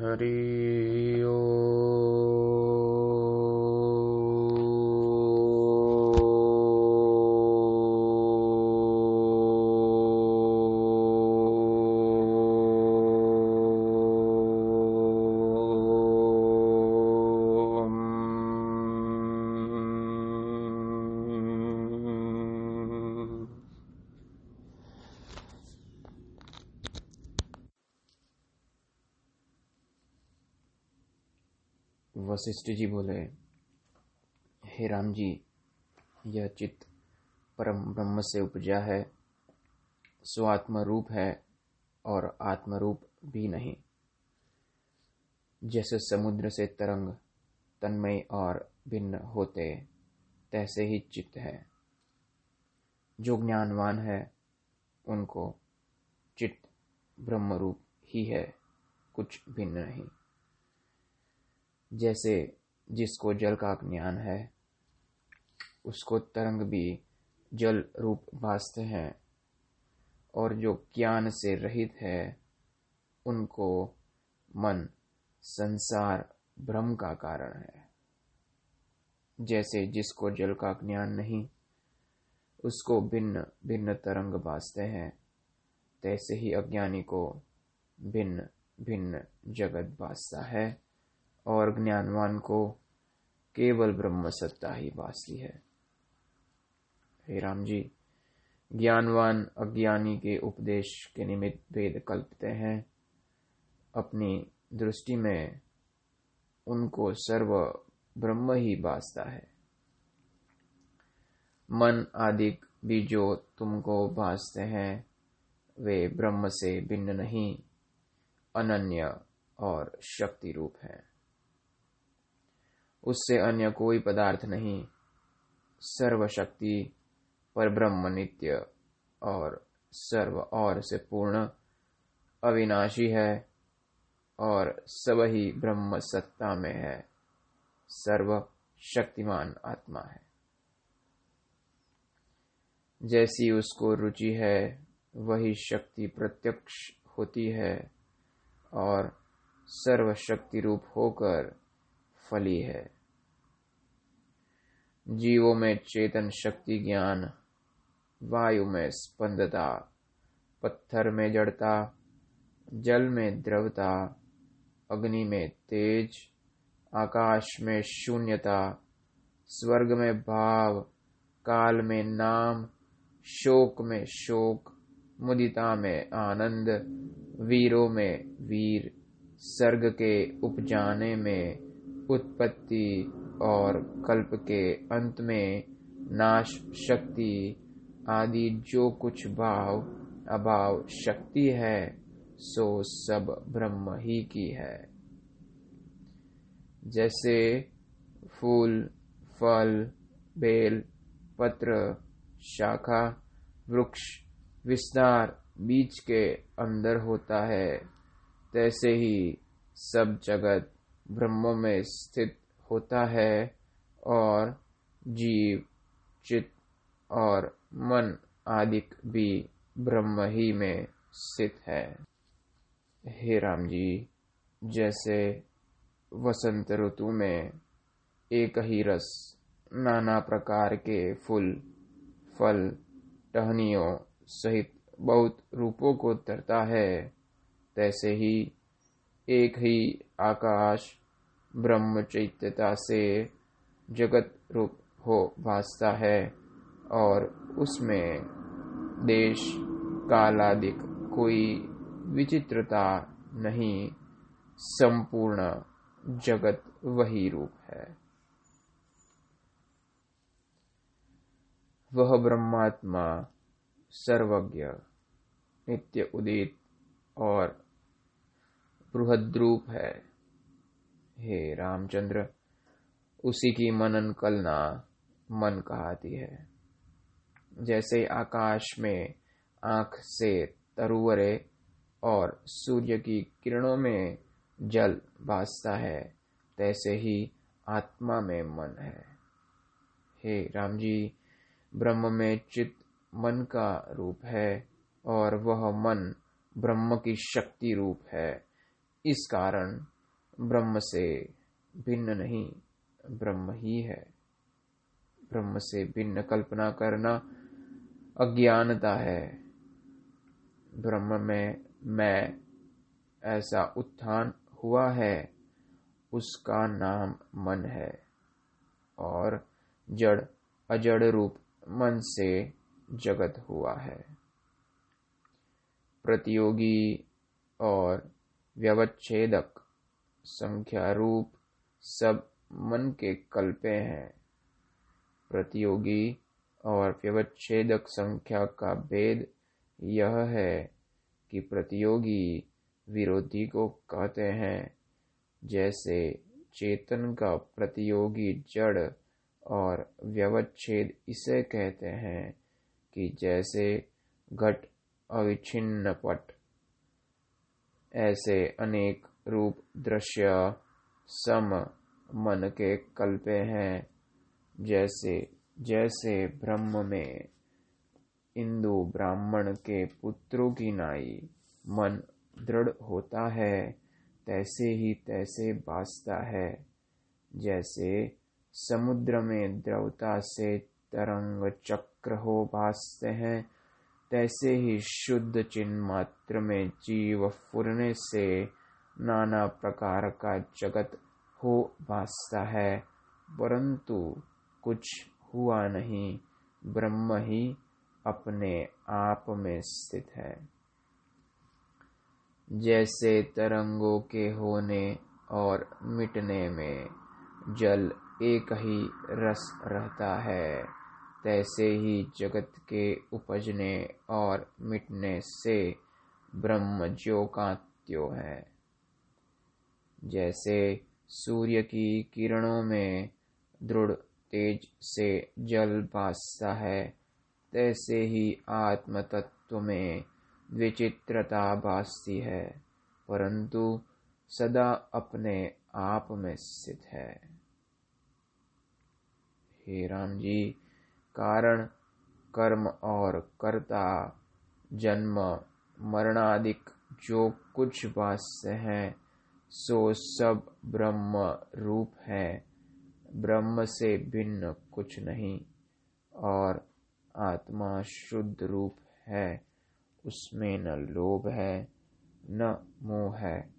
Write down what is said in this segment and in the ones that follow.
हरि वशिष्ठ जी बोले, हे राम जी, यह चित्त परम ब्रह्म से उपजा है स्वात्म रूप है और आत्म रूप भी नहीं। जैसे समुद्र से तरंग तन्मय और भिन्न होते, तैसे ही चित्त है। जो ज्ञानवान है, उनको चित्त ब्रह्म रूप ही है, कुछ भिन्न नहीं। जैसे जिसको जल का ज्ञान है, उसको तरंग भी जल रूप भासते हैं, और जो ज्ञान से रहित है, उनको मन, संसार भ्रम का कारण है। जैसे जिसको जल का ज्ञान नहीं, उसको भिन्न भिन्न तरंग भासते हैं, तैसे ही अज्ञानी को भिन्न भिन्न जगत भासता है। और ज्ञानवान को केवल ब्रह्म सत्ता ही भासती है। हे राम जी, ज्ञानवान अज्ञानी के उपदेश के निमित्त वेद कल्पते हैं। अपनी दृष्टि में उनको सर्व ब्रह्म ही भासता है। मन आदि भी जो तुमको भासते हैं, वे ब्रह्म से भिन्न नहीं, अनन्य और शक्ति रूप है। उससे अन्य कोई पदार्थ नहीं। सर्वशक्ति पर ब्रह्म नित्य और सर्व और से पूर्ण अविनाशी है और सब ही ब्रह्म सत्ता में है। सर्व शक्तिमान आत्मा है। जैसी उसको रुचि है, वही शक्ति प्रत्यक्ष होती है और सर्व शक्ति रूप होकर फली है। जीवों में चेतन शक्ति ज्ञान, वायु में स्पंदता, पत्थर में जड़ता, जल में द्रवता, अग्नि में तेज, आकाश में शून्यता, स्वर्ग में भाव, काल में नाम, शोक में शोक, मुदिता में आनंद, वीरों में वीर, सर्ग के उपजाने में उत्पत्ति और कल्प के अंत में नाश, शक्ति आदि जो कुछ भाव, अभाव, शक्ति है, सो सब ब्रह्म ही की है। जैसे फूल, फल, बेल, पत्र, शाखा, वृक्ष, विस्तार, बीज के अंदर होता है, तैसे ही सब जगत ब्रह्म में स्थित होता है और जीव चित और मन आदि भी ब्रह्म ही में स्थित है। हे राम जी, जैसे वसंत ऋतु में एक ही रस, नाना प्रकार के फूल, फल, टहनियों सहित बहुत रूपों को तरता है, तैसे ही एक ही आकाश ब्रह्म चैत्यता से जगत रूप हो भासता है और उसमें देश, कालादिक कोई विचित्रता नहीं, संपूर्ण जगत वही रूप है। वह ब्रह्मात्मा सर्वज्ञ, नित्य उदित और बृहद्रूप है। हे रामचंद्र, उसी की मनन कलना मन कहती है। जैसे आकाश में आँख से तरुवरे और सूर्य की किरणों में जल भासता है, तैसे ही आत्मा में मन है। हे राम जी ब्रह्म में चित मन का रूप है और वह मन ब्रह्म की शक्ति रूप है। इस कारण ब्रह्म से भिन्न नहीं, ब्रह्म ही है। ब्रह्म से भिन्न कल्पना करना अज्ञानता है। ब्रह्म में मैं ऐसा उत्थान हुआ है, उसका नाम मन है। और जड़, अजड़ रूप मन से जगत हुआ है। प्रतियोगी और व्यवच्छेदक संख्या रूप सब मन के कल्पे हैं। प्रतियोगी और व्यवच्छेदक संख्या का भेद यह है कि प्रतियोगी विरोधी को कहते हैं, जैसे चेतन का प्रतियोगी जड़ और व्यवच्छेद इसे कहते हैं कि जैसे घट अविच्छिन्न पट ऐसे अनेक रूप दृश्य सम मन के कल्पे हैं। जैसे जैसे ब्रह्म में इंदु ब्राह्मण के पुत्रों की नाई मन दृढ़ होता है, तैसे ही तैसे बासता है। जैसे समुद्र में द्रवता से तरंग चक्र हो भासते हैं, तैसे ही शुद्ध चिन्ह मात्र में जीव फुरने से नाना प्रकार का जगत हो भासता है, परंतु कुछ हुआ नहीं, ब्रह्म ही अपने आप में स्थित है। जैसे तरंगों के होने और मिटने में जल एक ही रस रहता है, तैसे ही जगत के उपजने और मिटने से ब्रह्म ज्यो का त्यो है। जैसे सूर्य की किरणों में दृढ़ तेज से जल भासता है, तैसे ही आत्म तत्व में विचित्रता भासती है, परंतु सदा अपने आप में स्थित है। हे राम जी, कारण, कर्म और कर्ता, जन्म, मरणादिक जो कुछ भाष्य है सो सब ब्रह्म रूप है। ब्रह्म से भिन्न कुछ नहीं और आत्मा शुद्ध रूप है। उसमें न लोभ है, न मोह है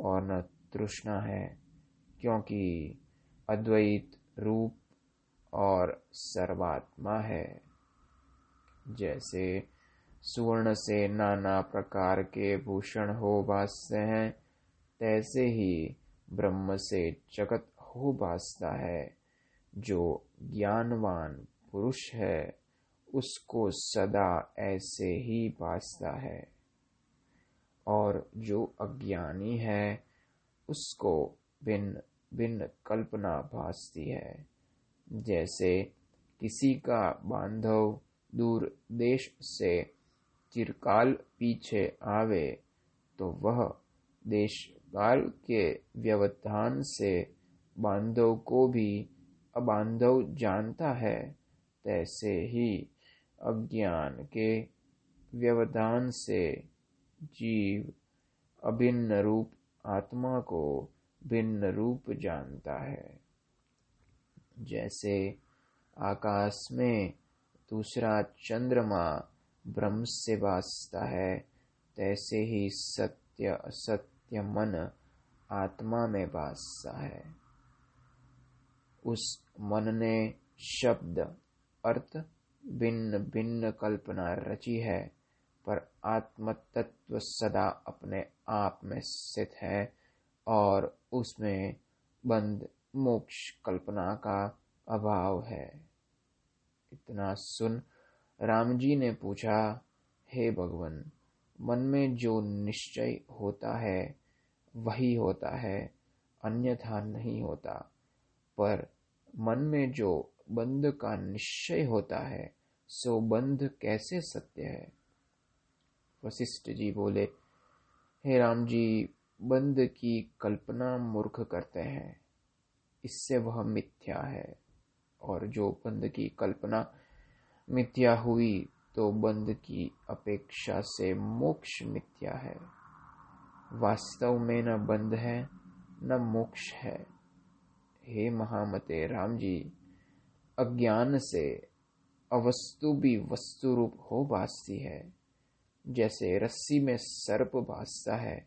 और न तृष्णा है, क्योंकि अद्वैत रूप और सर्वात्मा है। जैसे सुवर्ण से नाना प्रकार के भूषण हो भासते हैं तैसे ही ब्रह्म से जगत हो भासता है। जो ज्ञानवान पुरुष है, उसको सदा ऐसे ही भासता है। और जो अज्ञानी है, उसको भिन्न भिन्न कल्पना भासती है। जैसे किसी का बांधव दूर देश से चिरकाल पीछे आवे तो वह देश काल के व्यवधान से बांधव को भी अबांधव जानता है, तैसे ही अज्ञान के व्यवधान से जीव अभिन्न रूप, आत्मा को भिन्न रूप जानता है। जैसे आकाश में दूसरा चंद्रमा ब्रह्म से वास्ता है, तैसे ही सत्य असत्य मन आत्मा में वास्ता है। उस मन ने शब्द, अर्थ, भिन्न भिन्न कल्पना रची है, पर आत्म तत्व सदा अपने आप में स्थित है और उसमें बंद मोक्ष कल्पना का अभाव है। इतना सुन राम जी ने पूछा, हे भगवान, मन में जो निश्चय होता है वही होता है, अन्यथा नहीं होता। पर मन में जो बंध का निश्चय होता है, सो बंध कैसे सत्य है? वशिष्ठ जी बोले, हे राम जी, बंध की कल्पना मूर्ख करते हैं। इससे वह मिथ्या है। और जो बंद की कल्पना मिथ्या हुई तो बंद की अपेक्षा से मोक्ष मिथ्या है। वास्तव में न बंध है, न मोक्ष है। हे महामते राम जी अज्ञान से अवस्तु भी वस्तु रूप हो भासती है, जैसे रस्सी में सर्प भासता है,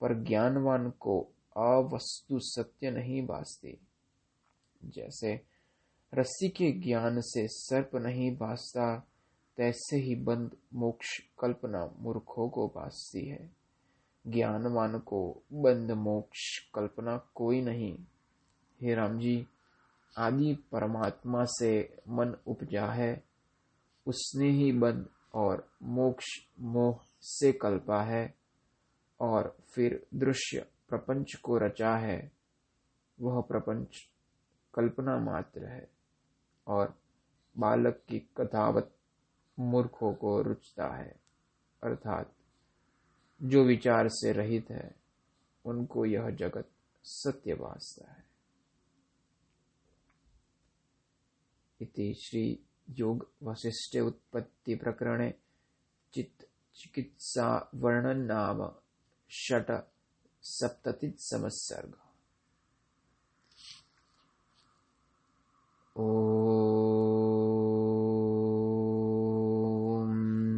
पर ज्ञानवान को अवस्तु सत्य नहीं भासती। जैसे रस्सी के ज्ञान से सर्प नहीं भासता, तैसे ही बंद मोक्ष कल्पना मूर्खों को भासती है। ज्ञानवान को बंद मोक्ष कल्पना कोई नहीं। हे राम जी आदि परमात्मा से मन उपजा है। उसने ही बंद और मोक्ष मोह से कल्पा है और फिर दृश्य प्रपंच को रचा है। वह प्रपंच कल्पना मात्र है और बालक की कथावत मूर्खों को रुचता है। अर्थात जो विचार से रहित है, उनको यह जगत सत्य भासता है। इति श्री योग वशिष्ठ उत्पत्ति प्रकरणे चित्त चिकित्सा वर्णन नाम षट सप्ततित समसर्ग। ॐ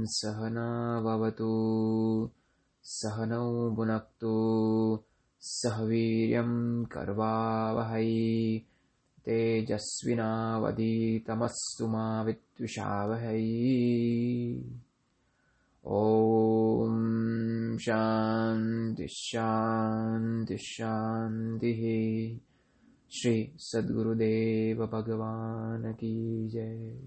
सहनावतु सहनौ भुनक्तु सह वीर्यं कर्वावहै। तेजस्विनावधीतमस्तु मा विद्विषावहै। ॐ शान्ति शान्ति शान्तिः। श्री सद्गुरुदेव भगवान की जय